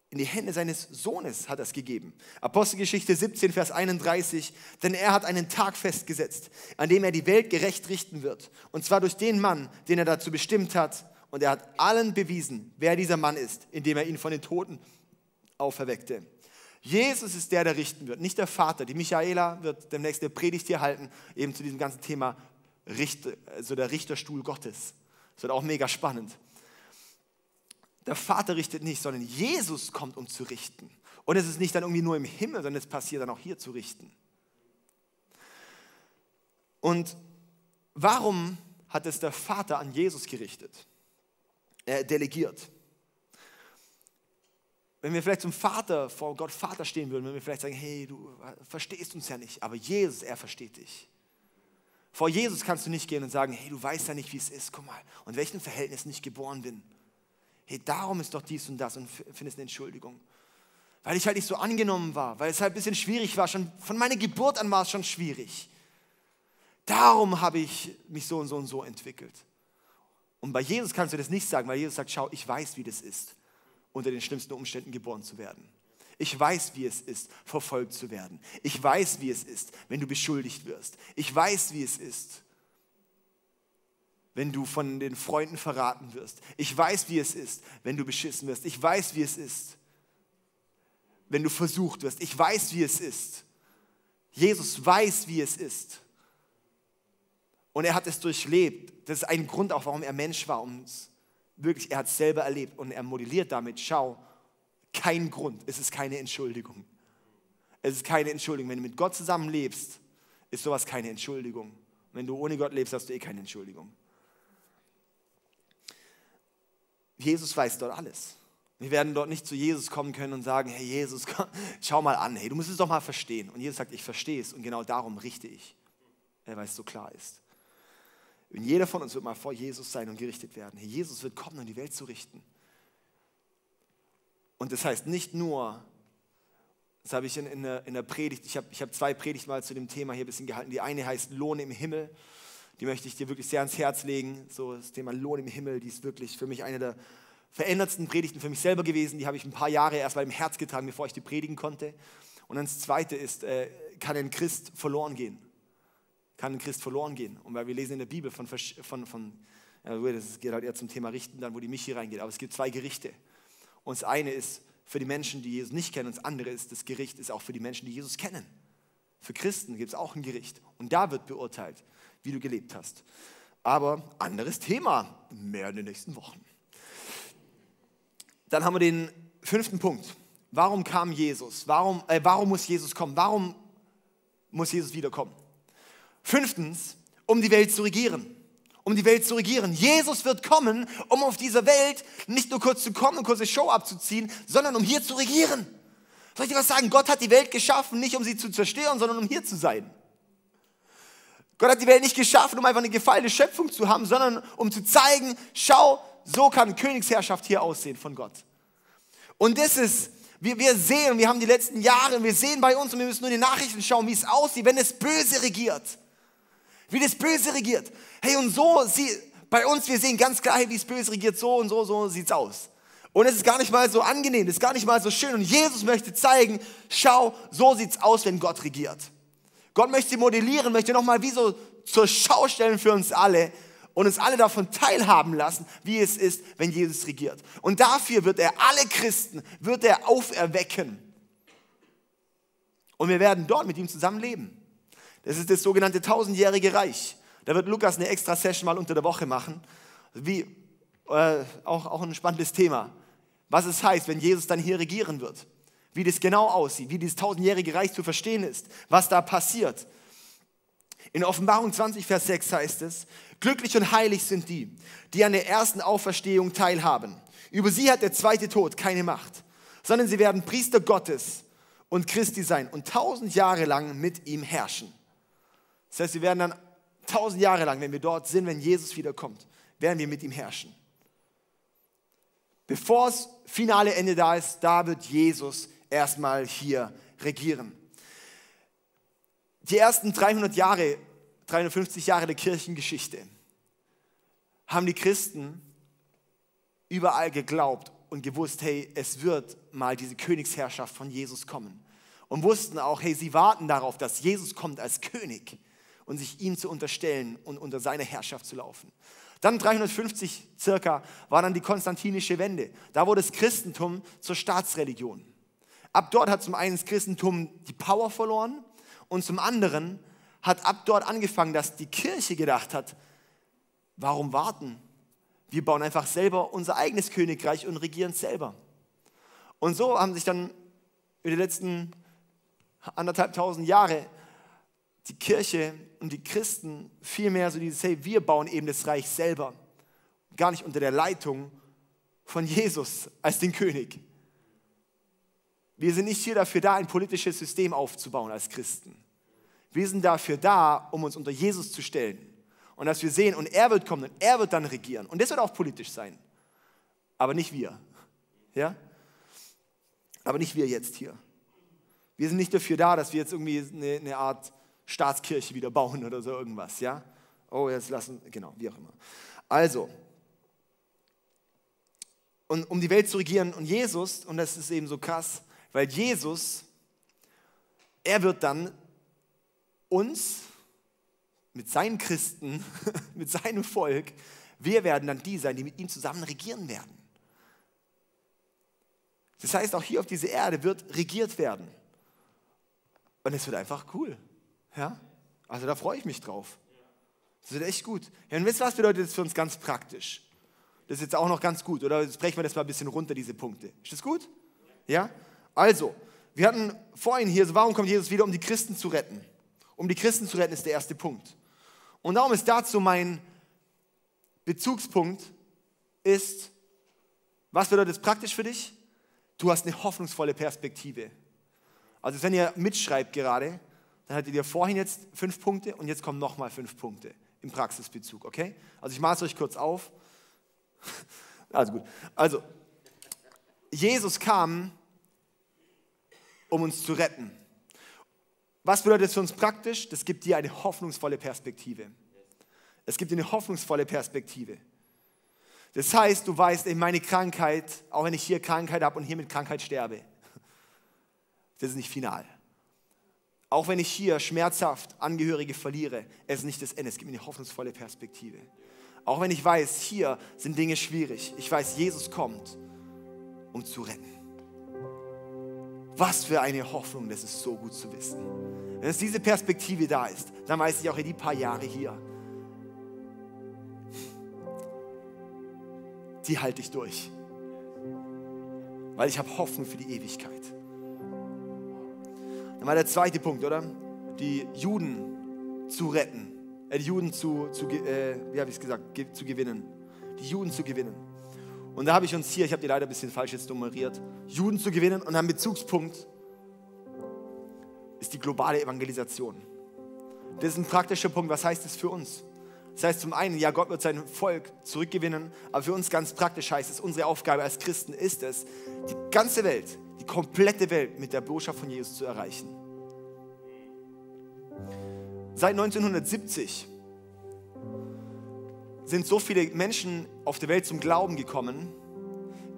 In die Hände seines Sohnes hat er es gegeben. Apostelgeschichte 17, Vers 31, denn er hat einen Tag festgesetzt, an dem er die Welt gerecht richten wird. Und zwar durch den Mann, den er dazu bestimmt hat. Und er hat allen bewiesen, wer dieser Mann ist, indem er ihn von den Toten auferweckte. Jesus ist der, der richten wird, nicht der Vater. Die Michaela wird demnächst eine Predigt hier halten, eben zu diesem ganzen Thema Richter, also der Richterstuhl Gottes. Das wird auch mega spannend. Der Vater richtet nicht, sondern Jesus kommt, um zu richten. Und es ist nicht dann irgendwie nur im Himmel, sondern es passiert dann auch hier zu richten. Und warum hat es der Vater an Jesus gerichtet? Er delegiert wenn wir vielleicht zum Vater, vor Gott Vater stehen würden, wenn wir vielleicht sagen, hey, du verstehst uns ja nicht, aber Jesus, er versteht dich. Vor Jesus kannst du nicht gehen und sagen, hey, du weißt ja nicht, wie es ist, guck mal, und welchen Verhältnissen ich geboren bin. Hey, darum ist doch dies und das und findest eine Entschuldigung. Weil ich halt nicht so angenommen war, weil es halt ein bisschen schwierig war, schon von meiner Geburt an war es schon schwierig. Darum habe ich mich so und so und so entwickelt. Und bei Jesus kannst du das nicht sagen, weil Jesus sagt, schau, ich weiß, wie das ist unter den schlimmsten Umständen geboren zu werden. Ich weiß, wie es ist, verfolgt zu werden. Ich weiß, wie es ist, wenn du beschuldigt wirst. Ich weiß, wie es ist, wenn du von den Freunden verraten wirst. Ich weiß, wie es ist, wenn du beschissen wirst. Ich weiß, wie es ist, wenn du versucht wirst. Ich weiß, wie es ist. Jesus weiß, wie es ist. Und er hat es durchlebt. Das ist ein Grund auch, warum er Mensch war, uns wirklich, er hat es selber erlebt und er modelliert damit, schau, kein Grund, es ist keine Entschuldigung. Es ist keine Entschuldigung. Wenn du mit Gott zusammen lebst, ist sowas keine Entschuldigung. Wenn du ohne Gott lebst, hast du eh keine Entschuldigung. Jesus weiß dort alles. Wir werden dort nicht zu Jesus kommen können und sagen, hey Jesus, komm, schau mal an, hey, du musst es doch mal verstehen. Und Jesus sagt, ich verstehe es und genau darum richte ich. Er weiß, so klar ist. Und jeder von uns wird mal vor Jesus sein und gerichtet werden. Jesus wird kommen, um die Welt zu richten. Und das heißt nicht nur, das habe ich in, in, der, in der Predigt, ich habe, ich habe zwei Predigten mal zu dem Thema hier ein bisschen gehalten. Die eine heißt Lohn im Himmel. Die möchte ich dir wirklich sehr ans Herz legen. So das Thema Lohn im Himmel, die ist wirklich für mich eine der verändertsten Predigten für mich selber gewesen. Die habe ich ein paar Jahre erst mal im Herz getragen, bevor ich die predigen konnte. Und dann das Zweite ist, äh, kann ein Christ verloren gehen? Kann ein Christ verloren gehen? Und weil wir lesen in der Bibel von, von, von ja, das geht halt eher zum Thema Richten, dann wo die Michi reingeht. Aber es gibt zwei Gerichte. Und das eine ist für die Menschen, die Jesus nicht kennen. Und das andere ist, das Gericht ist auch für die Menschen, die Jesus kennen. Für Christen gibt es auch ein Gericht. Und da wird beurteilt, wie du gelebt hast. Aber anderes Thema, mehr in den nächsten Wochen. Dann haben wir den fünften Punkt. Warum kam Jesus? Warum, äh, warum muss Jesus kommen? Warum muss Jesus wiederkommen? Fünftens, um die Welt zu regieren. Um die Welt zu regieren. Jesus wird kommen, um auf dieser Welt nicht nur kurz zu kommen und kurze Show abzuziehen, sondern um hier zu regieren. Soll ich dir was sagen? Gott hat die Welt geschaffen, nicht um sie zu zerstören, sondern um hier zu sein. Gott hat die Welt nicht geschaffen, um einfach eine gefallene Schöpfung zu haben, sondern um zu zeigen, schau, so kann Königsherrschaft hier aussehen von Gott. Und das ist, wir, wir sehen, wir haben die letzten Jahre, wir sehen bei uns und wir müssen nur in die Nachrichten schauen, wie es aussieht, wenn das Böse regiert. Wie das Böse regiert. Hey, und so, sie, bei uns, wir sehen ganz klar, hey, wie es Böse regiert, so und so, so sieht es aus. Und es ist gar nicht mal so angenehm, es ist gar nicht mal so schön. Und Jesus möchte zeigen, schau, so sieht es aus, wenn Gott regiert. Gott möchte modellieren, möchte nochmal wie so zur Schau stellen für uns alle, und uns alle davon teilhaben lassen, wie es ist, wenn Jesus regiert. Und dafür wird er alle Christen, wird er auferwecken. Und wir werden dort mit ihm zusammen leben. Das ist das sogenannte tausendjährige Reich. Da wird Lukas eine extra Session mal unter der Woche machen. Wie, äh, auch, auch ein spannendes Thema. Was es heißt, wenn Jesus dann hier regieren wird. Wie das genau aussieht, wie dieses tausendjährige Reich zu verstehen ist, was da passiert. In Offenbarung 20, Vers 6 heißt es, glücklich und heilig sind die, die an der ersten Auferstehung teilhaben. Über sie hat der zweite Tod keine Macht, sondern sie werden Priester Gottes und Christi sein und tausend Jahre lang mit ihm herrschen. Das heißt, wir werden dann tausend Jahre lang, wenn wir dort sind, wenn Jesus wiederkommt, werden wir mit ihm herrschen. Bevor das finale Ende da ist, da wird Jesus erstmal hier regieren die ersten 300 Jahre, 350 Jahre der Kirchengeschichte haben die Christen überall geglaubt und gewusst, hey, es wird mal diese Königsherrschaft von Jesus kommen. Und wussten auch, hey, sie warten darauf, dass Jesus kommt als König und sich ihm zu unterstellen und unter seine Herrschaft zu laufen. Dann 350 circa war dann die konstantinische Wende. Da wurde das Christentum zur Staatsreligion. Ab dort hat zum einen das Christentum die Power verloren und zum anderen hat ab dort angefangen, dass die Kirche gedacht hat, warum warten? Wir bauen einfach selber unser eigenes Königreich und regieren selber. Und so haben sich dann über die letzten anderthalb tausend Jahre die Kirche und die Christen viel mehr so dieses, hey, wir bauen eben das Reich selber. Gar nicht unter der Leitung von Jesus als den König. Wir sind nicht hier dafür da, ein politisches System aufzubauen als Christen. Wir sind dafür da, um uns unter Jesus zu stellen. Und dass wir sehen, und er wird kommen und er wird dann regieren. Und das wird auch politisch sein. Aber nicht wir. Ja? Aber nicht wir jetzt hier. Wir sind nicht dafür da, dass wir jetzt irgendwie eine, eine Art Staatskirche wieder bauen oder so irgendwas. Ja? Oh, jetzt lassen, genau, wie auch immer. Also, und um die Welt zu regieren und Jesus, und das ist eben so krass, weil Jesus, er wird dann uns mit seinen Christen, mit seinem Volk, wir werden dann die sein, die mit ihm zusammen regieren werden. Das heißt, auch hier auf dieser Erde wird regiert werden. Und es wird einfach cool. Ja? Also da freue ich mich drauf. Das wird echt gut. Ja, und wisst ihr, was bedeutet das für uns ganz praktisch? Das ist jetzt auch noch ganz gut. Oder jetzt brechen wir das mal ein bisschen runter, diese Punkte. Ist das gut? Ja? Also, wir hatten vorhin hier, so, warum kommt Jesus wieder, um die Christen zu retten? um die Christen zu retten, ist der erste Punkt. Und darum ist dazu mein Bezugspunkt, ist, was bedeutet das praktisch für dich? Du hast eine hoffnungsvolle Perspektive. Also wenn ihr mitschreibt gerade, dann hattet ihr vorhin jetzt fünf Punkte und jetzt kommen nochmal fünf Punkte im Praxisbezug, okay? Also ich mache es euch kurz auf. Also gut. Also, Jesus kam, um uns zu retten. Was bedeutet das für uns praktisch? Das gibt dir eine hoffnungsvolle Perspektive. Es gibt dir eine hoffnungsvolle Perspektive. Das heißt, du weißt, ey, meine Krankheit, auch wenn ich hier Krankheit habe und hier mit Krankheit sterbe, das ist nicht final. Auch wenn ich hier schmerzhaft Angehörige verliere, es ist nicht das Ende, es gibt mir eine hoffnungsvolle Perspektive. Auch wenn ich weiß, hier sind Dinge schwierig, ich weiß, Jesus kommt, um zu retten. Was für eine Hoffnung, das ist so gut zu wissen. Wenn es diese Perspektive da ist, dann weiß ich auch in die paar Jahre hier, die halte ich durch. Weil ich habe Hoffnung für die Ewigkeit. Dann war der zweite Punkt, oder? Die Juden zu retten. Äh, die Juden zu, zu äh, wie habe ich es gesagt, ge zu gewinnen. Die Juden zu gewinnen. Und da habe ich uns hier, ich habe die leider ein bisschen falsch jetzt nummeriert, Juden zu gewinnen und ein Bezugspunkt ist die globale Evangelisation. Das ist ein praktischer Punkt. Was heißt das für uns? Das heißt zum einen, ja, Gott wird sein Volk zurückgewinnen, aber für uns ganz praktisch heißt es, unsere Aufgabe als Christen ist es, die ganze Welt, die komplette Welt mit der Botschaft von Jesus zu erreichen. Seit 1970 sind so viele Menschen auf der Welt zum Glauben gekommen,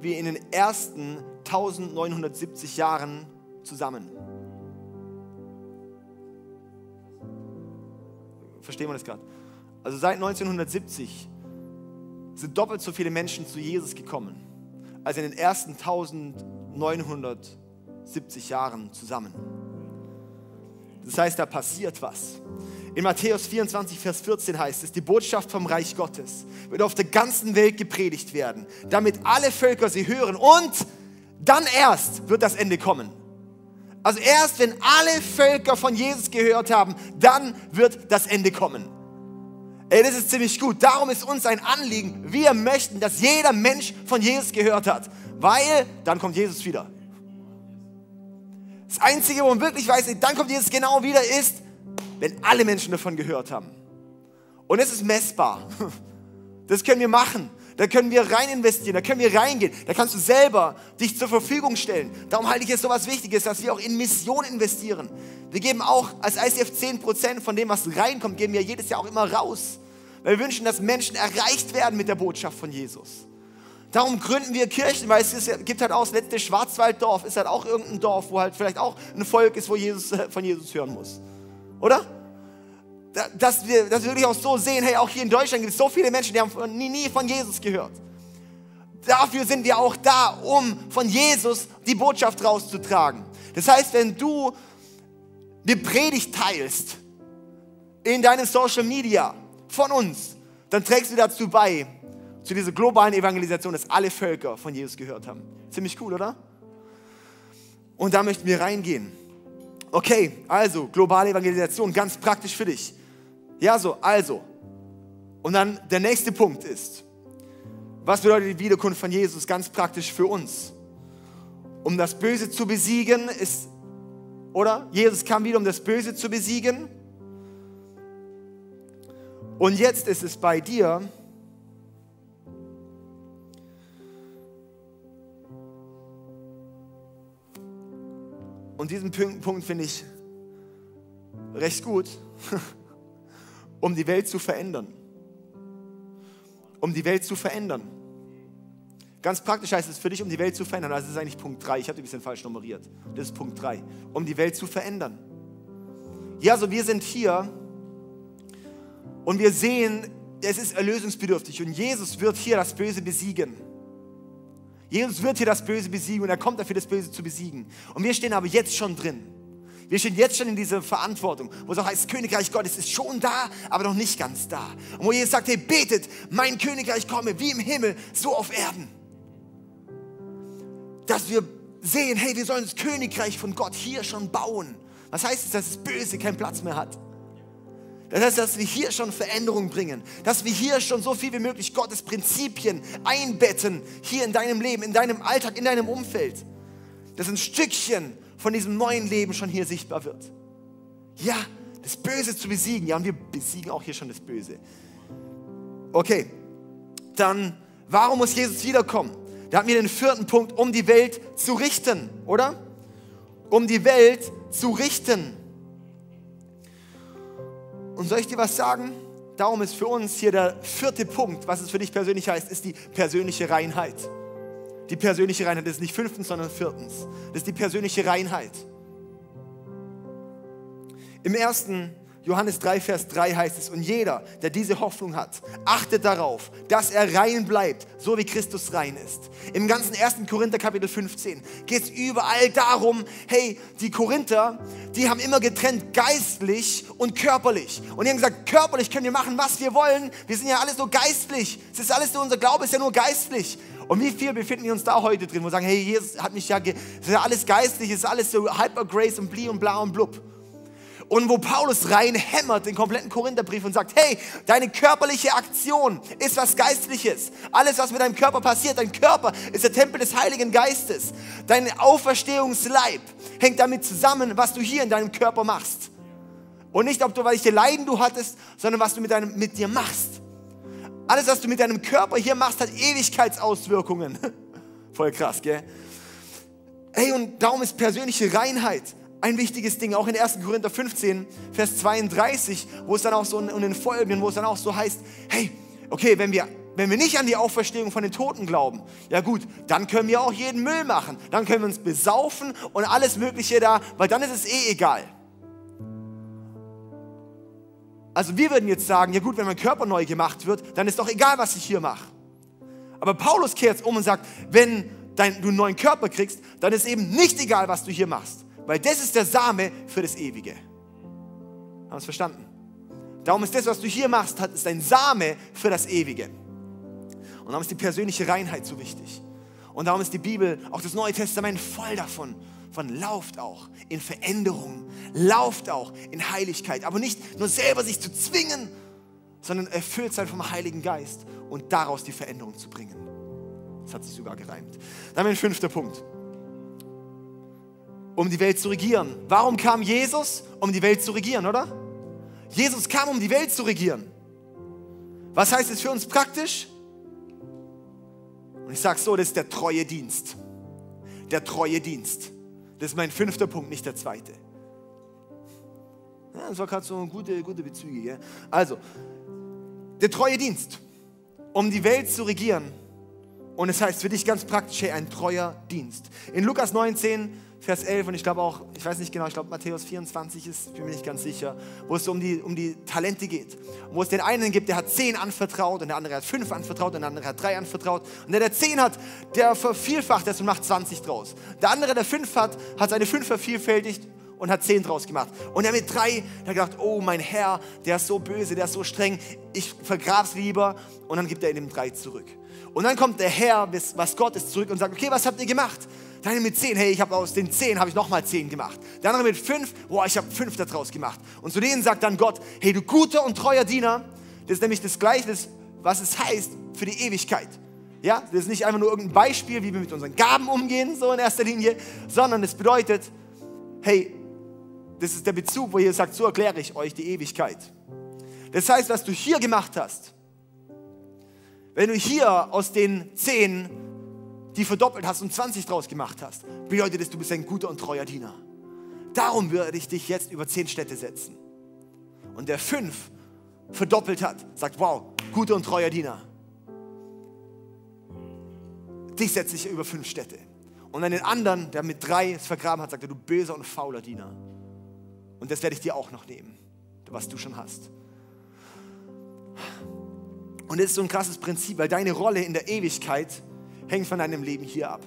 wie in den ersten 1970 Jahren zusammen. Verstehen wir das gerade? Also seit 1970 sind doppelt so viele Menschen zu Jesus gekommen, als in den ersten 1970 Jahren zusammen. Das heißt, da passiert was. In Matthäus 24, Vers 14 heißt es, die Botschaft vom Reich Gottes wird auf der ganzen Welt gepredigt werden, damit alle Völker sie hören und dann erst wird das Ende kommen. Also erst wenn alle Völker von Jesus gehört haben, dann wird das Ende kommen. Ey, das ist ziemlich gut. Darum ist uns ein Anliegen. Wir möchten, dass jeder Mensch von Jesus gehört hat, weil dann kommt Jesus wieder. Das Einzige, wo man wirklich weiß, dann kommt Jesus genau wieder, ist, wenn alle Menschen davon gehört haben. Und es ist messbar. Das können wir machen. Da können wir rein investieren, da können wir reingehen. Da kannst du selber dich zur Verfügung stellen. Darum halte ich es so was Wichtiges, dass wir auch in Mission investieren. Wir geben auch als ICF 10% von dem, was reinkommt, geben wir jedes Jahr auch immer raus. Weil wir wünschen, dass Menschen erreicht werden mit der Botschaft von Jesus. Darum gründen wir Kirchen, weil es gibt halt auch das letzte Schwarzwalddorf, ist halt auch irgendein Dorf, wo halt vielleicht auch ein Volk ist, wo Jesus äh, von Jesus hören muss. Oder? Dass wir, wir wirklich auch so sehen, hey, auch hier in Deutschland gibt es so viele Menschen, die haben nie, nie von Jesus gehört. Dafür sind wir auch da, um von Jesus die Botschaft rauszutragen. Das heißt, wenn du eine Predigt teilst in deinem Social Media von uns, dann trägst du dazu bei, zu dieser globalen Evangelisation, dass alle Völker von Jesus gehört haben. Ziemlich cool, oder? Und da möchten wir reingehen. Okay, also globale Evangelisation, ganz praktisch für dich. Ja, so, also. Und dann der nächste Punkt ist, was bedeutet die Wiederkunft von Jesus ganz praktisch für uns? Um das Böse zu besiegen, ist oder? Jesus kam wieder, um das Böse zu besiegen. Und jetzt ist es bei dir, und diesen Punkt finde ich recht gut, um die Welt zu verändern. Um die Welt zu verändern. Ganz praktisch heißt es für dich, um die Welt zu verändern. Also das ist eigentlich Punkt 3. Ich habe ein bisschen falsch nummeriert. Das ist Punkt 3. Um die Welt zu verändern. Ja, so also wir sind hier und wir sehen, es ist erlösungsbedürftig und Jesus wird hier das Böse besiegen. Jesus wird hier das Böse besiegen und er kommt dafür, das Böse zu besiegen. Und wir stehen aber jetzt schon drin. Wir stehen jetzt schon in dieser Verantwortung, wo es auch heißt, Königreich Gottes ist schon da, aber noch nicht ganz da. Und wo Jesus sagt, hey, betet, mein Königreich komme wie im Himmel, so auf Erden dass wir sehen, hey, wir sollen das Königreich von Gott hier schon bauen. Was heißt es, dass das Böse keinen Platz mehr hat? Das heißt, dass wir hier schon Veränderungen bringen, dass wir hier schon so viel wie möglich Gottes Prinzipien einbetten, hier in deinem Leben, in deinem Alltag, in deinem Umfeld. Dass ein Stückchen von diesem neuen Leben schon hier sichtbar wird. Ja, das Böse zu besiegen. Ja, und wir besiegen auch hier schon das Böse. Okay, dann, warum muss Jesus wiederkommen? Da hatten wir den vierten Punkt, um die Welt zu richten, oder? Um die Welt zu richten. Und soll ich dir was sagen? darum ist für uns hier der vierte Punkt, was es für dich persönlich heißt, ist die persönliche Reinheit. Die persönliche Reinheit ist nicht fünftens, sondern viertens. Das ist die persönliche Reinheit. Im ersten Johannes 3, Vers 3 heißt es, und jeder, der diese Hoffnung hat, achtet darauf, dass er rein bleibt, so wie Christus rein ist. Im ganzen 1. Korinther Kapitel 15 geht es überall darum, hey, die Korinther, die haben immer getrennt geistlich und körperlich. Und die haben gesagt, körperlich können wir machen, was wir wollen. Wir sind ja alles nur geistlich. Es ist alles nur, unser Glaube ist ja nur geistlich. Und wie viel befinden wir uns da heute drin, wo wir sagen, hey, Jesus hat mich ja, es ist ja alles geistlich, es ist alles so Hyper Grace und Bli und Bla und Blub. Und wo Paulus reinhämmert den kompletten Korintherbrief und sagt, hey, deine körperliche Aktion ist was Geistliches. Alles, was mit deinem Körper passiert, dein Körper ist der Tempel des Heiligen Geistes. Dein Auferstehungsleib hängt damit zusammen, was du hier in deinem Körper machst. Und nicht, ob du, welche Leiden du hattest, sondern was du mit, deinem, mit dir machst. Alles, was du mit deinem Körper hier machst, hat Ewigkeitsauswirkungen. Voll krass, gell? Hey, und darum ist persönliche Reinheit ein wichtiges Ding, auch in 1. Korinther 15, Vers 32, wo es dann auch so in den Folgen, wo es dann auch so heißt, hey, okay, wenn wir, wenn wir nicht an die Auferstehung von den Toten glauben, ja gut, dann können wir auch jeden Müll machen, dann können wir uns besaufen und alles Mögliche da, weil dann ist es eh egal. Also wir würden jetzt sagen, ja gut, wenn mein Körper neu gemacht wird, dann ist doch egal, was ich hier mache. Aber Paulus kehrt um und sagt, wenn dein, du einen neuen Körper kriegst, dann ist eben nicht egal, was du hier machst. Weil das ist der Same für das Ewige. Haben wir es verstanden? Darum ist das, was du hier machst, ist ein Same für das Ewige. Und darum ist die persönliche Reinheit so wichtig. Und darum ist die Bibel, auch das Neue Testament, voll davon. Von lauft auch in Veränderung, lauft auch in Heiligkeit. Aber nicht nur selber sich zu zwingen, sondern erfüllt sein vom Heiligen Geist und daraus die Veränderung zu bringen. Das hat sich sogar gereimt. Dann mein fünfter Punkt um die Welt zu regieren. Warum kam Jesus? Um die Welt zu regieren, oder? Jesus kam, um die Welt zu regieren. Was heißt es für uns praktisch? Und ich sage so, das ist der treue Dienst. Der treue Dienst. Das ist mein fünfter Punkt, nicht der zweite. Ja, das war gerade so gute, gute Bezüge. Gell? Also, der treue Dienst, um die Welt zu regieren. Und es heißt für dich ganz praktisch, hey, ein treuer Dienst. In Lukas 19 Vers 11 und ich glaube auch, ich weiß nicht genau, ich glaube Matthäus 24 ist, bin mir nicht ganz sicher, wo es um die, um die Talente geht. Wo es den einen gibt, der hat zehn anvertraut und der andere hat fünf anvertraut und der andere hat drei anvertraut. Und der, der zehn hat, der vervielfacht das und macht 20 draus. Der andere, der fünf hat, hat seine fünf vervielfältigt und hat zehn draus gemacht. Und er mit drei, hat gedacht, oh mein Herr, der ist so böse, der ist so streng, ich vergrab's lieber. Und dann gibt er ihm drei zurück. Und dann kommt der Herr, was Gott ist, zurück und sagt, okay, was habt ihr gemacht? Der eine mit zehn, hey, ich habe aus den zehn habe ich nochmal zehn gemacht. Der andere mit fünf, boah, ich habe fünf daraus gemacht. Und zu denen sagt dann Gott, hey, du guter und treuer Diener, das ist nämlich das Gleiche, was es heißt für die Ewigkeit. Ja, das ist nicht einfach nur irgendein Beispiel, wie wir mit unseren Gaben umgehen, so in erster Linie, sondern es bedeutet, hey, das ist der Bezug, wo ihr sagt, so erkläre ich euch die Ewigkeit. Das heißt, was du hier gemacht hast, wenn du hier aus den zehn die verdoppelt hast und 20 draus gemacht hast, bedeutet es, du bist ein guter und treuer Diener. Darum würde ich dich jetzt über zehn Städte setzen. Und der fünf verdoppelt hat, sagt, wow, guter und treuer Diener. Dich setze ich über fünf Städte. Und an den anderen, der mit drei es vergraben hat, sagt er, du böser und fauler Diener. Und das werde ich dir auch noch nehmen, was du schon hast. Und das ist so ein krasses Prinzip, weil deine Rolle in der Ewigkeit hängt von deinem Leben hier ab.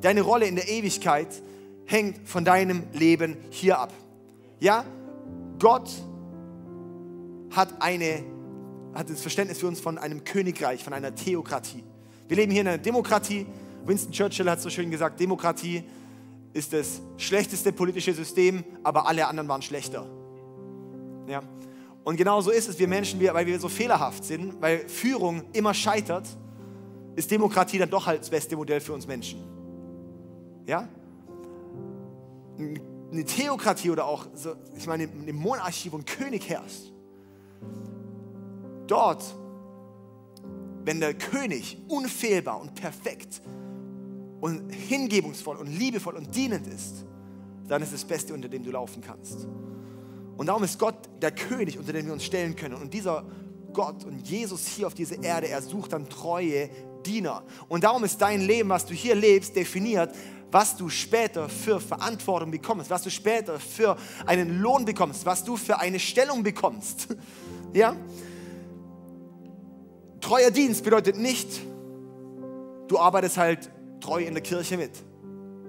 Deine Rolle in der Ewigkeit hängt von deinem Leben hier ab. Ja, Gott hat, eine, hat das Verständnis für uns von einem Königreich, von einer Theokratie. Wir leben hier in einer Demokratie. Winston Churchill hat so schön gesagt, Demokratie ist das schlechteste politische System, aber alle anderen waren schlechter. Ja. Und genau so ist es, wir Menschen, weil wir so fehlerhaft sind, weil Führung immer scheitert, ist Demokratie dann doch halt das beste Modell für uns Menschen. Ja? Eine Theokratie oder auch, so, ich meine, eine Monarchie, wo ein König herrscht. Dort, wenn der König unfehlbar und perfekt und hingebungsvoll und liebevoll und dienend ist, dann ist das Beste, unter dem du laufen kannst. Und darum ist Gott der König, unter den wir uns stellen können. Und dieser Gott und Jesus hier auf dieser Erde, er sucht dann treue Diener. Und darum ist dein Leben, was du hier lebst, definiert, was du später für Verantwortung bekommst, was du später für einen Lohn bekommst, was du für eine Stellung bekommst. Ja? Treuer Dienst bedeutet nicht, du arbeitest halt treu in der Kirche mit.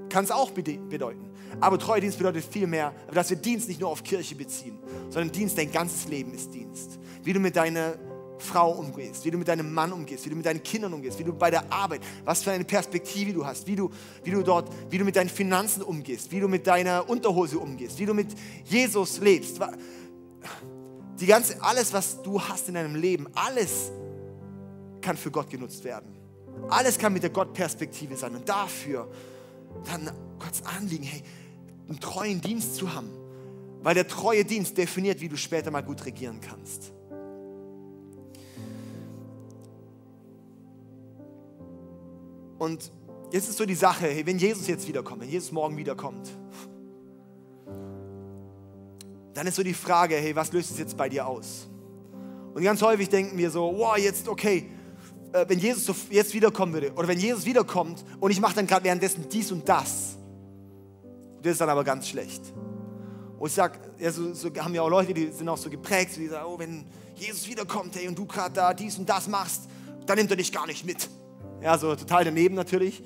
Kann es auch bedeuten. Aber treuer Dienst bedeutet vielmehr, dass wir Dienst nicht nur auf Kirche beziehen, sondern Dienst, dein ganzes Leben ist Dienst. Wie du mit deiner Frau umgehst, wie du mit deinem Mann umgehst, wie du mit deinen Kindern umgehst, wie du bei der Arbeit, was für eine Perspektive du hast, wie du, wie du dort, wie du mit deinen Finanzen umgehst, wie du mit deiner Unterhose umgehst, wie du mit Jesus lebst. Die ganze, alles, was du hast in deinem Leben, alles kann für Gott genutzt werden. Alles kann mit der Gott-Perspektive sein. Und dafür dann Gottes Anliegen, hey, einen treuen Dienst zu haben. Weil der treue Dienst definiert, wie du später mal gut regieren kannst. Und jetzt ist so die Sache, hey, wenn Jesus jetzt wiederkommt, wenn Jesus morgen wiederkommt, dann ist so die Frage, hey, was löst es jetzt bei dir aus? Und ganz häufig denken wir so, wow, jetzt, okay, äh, wenn Jesus jetzt wiederkommen würde, oder wenn Jesus wiederkommt und ich mache dann gerade währenddessen dies und das, das ist dann aber ganz schlecht. Und ich sage, ja, so, so, haben ja auch Leute, die sind auch so geprägt, die sagen, oh, wenn Jesus wiederkommt, hey, und du gerade da dies und das machst, dann nimmt er dich gar nicht mit. Ja, so total daneben natürlich.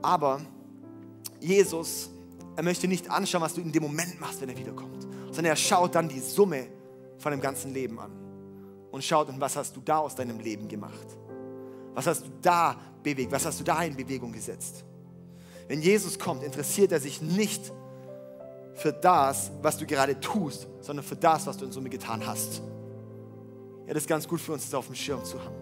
Aber Jesus, er möchte nicht anschauen, was du in dem Moment machst, wenn er wiederkommt, sondern er schaut dann die Summe von dem ganzen Leben an und schaut, und was hast du da aus deinem Leben gemacht? Was hast du da bewegt? Was hast du da in Bewegung gesetzt? Wenn Jesus kommt, interessiert er sich nicht für das, was du gerade tust, sondern für das, was du in Summe getan hast. Ja, das ist ganz gut für uns, das auf dem Schirm zu haben.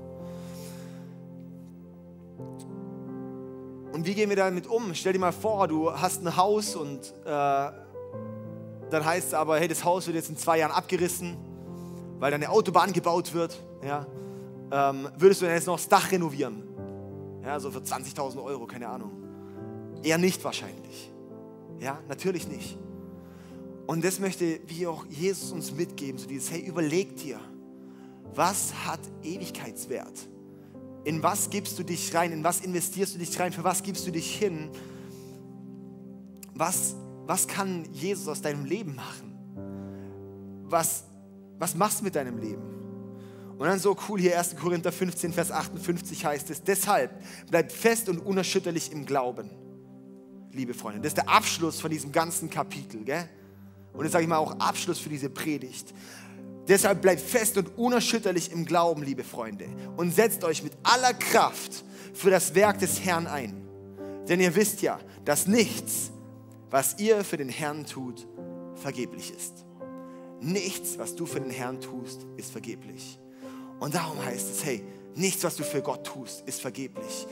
Und wie gehen wir damit um? Stell dir mal vor, du hast ein Haus und äh, dann heißt es aber, hey, das Haus wird jetzt in zwei Jahren abgerissen, weil da eine Autobahn gebaut wird. Ja, ähm, würdest du dann jetzt noch das Dach renovieren? Ja, so für 20.000 Euro, keine Ahnung. Eher nicht wahrscheinlich. Ja, natürlich nicht. Und das möchte, wie auch Jesus uns mitgeben, so dieses, hey, überleg dir, was hat Ewigkeitswert? In was gibst du dich rein? In was investierst du dich rein? Für was gibst du dich hin? Was, was kann Jesus aus deinem Leben machen? Was, was machst du mit deinem Leben? Und dann so cool hier 1. Korinther 15, Vers 58 heißt es, deshalb bleibt fest und unerschütterlich im Glauben, liebe Freunde. Das ist der Abschluss von diesem ganzen Kapitel. Gell? Und jetzt sage ich mal auch Abschluss für diese Predigt. Deshalb bleibt fest und unerschütterlich im Glauben, liebe Freunde, und setzt euch mit aller Kraft für das Werk des Herrn ein. Denn ihr wisst ja, dass nichts, was ihr für den Herrn tut, vergeblich ist. Nichts, was du für den Herrn tust, ist vergeblich. Und darum heißt es, hey, nichts, was du für Gott tust, ist vergeblich.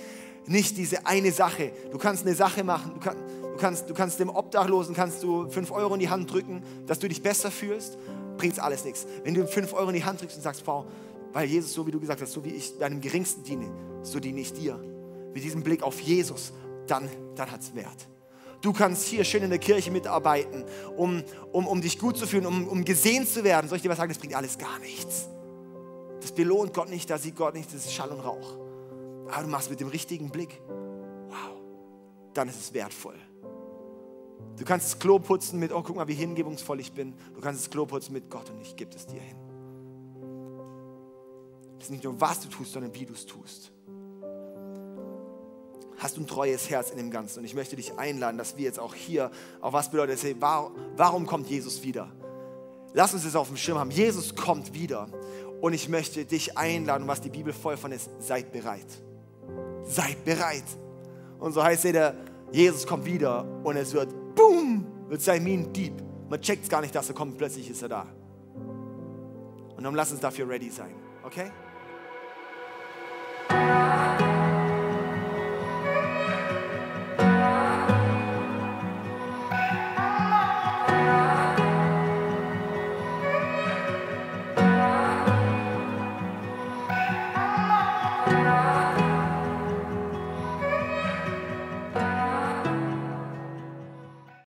Nicht diese eine Sache. Du kannst eine Sache machen, du, kann, du, kannst, du kannst dem Obdachlosen kannst du fünf Euro in die Hand drücken, dass du dich besser fühlst bringt es alles nichts. Wenn du ihm 5 Euro in die Hand drückst und sagst, Frau, weil Jesus, so wie du gesagt hast, so wie ich deinem Geringsten diene, so diene ich dir. Mit diesem Blick auf Jesus, dann, dann hat es Wert. Du kannst hier schön in der Kirche mitarbeiten, um, um, um dich gut zu fühlen, um, um gesehen zu werden. Soll ich dir was sagen? Das bringt alles gar nichts. Das belohnt Gott nicht, da sieht Gott nicht, das ist Schall und Rauch. Aber du machst mit dem richtigen Blick, wow, dann ist es wertvoll. Du kannst das Klo putzen mit, oh, guck mal, wie hingebungsvoll ich bin. Du kannst das Klo putzen mit Gott und ich gebe es dir hin. Das ist nicht nur, was du tust, sondern wie du es tust. Hast du ein treues Herz in dem Ganzen? Und ich möchte dich einladen, dass wir jetzt auch hier, auch was bedeutet hey, warum kommt Jesus wieder? Lass uns das auf dem Schirm haben. Jesus kommt wieder. Und ich möchte dich einladen, was die Bibel voll von ist, seid bereit. Seid bereit. Und so heißt es, Jesus kommt wieder und es wird boom, wird sein wie ein. Man checkt gar nicht, dass er kommt, plötzlich ist er da. Und dann lass uns dafür ready sein, okay?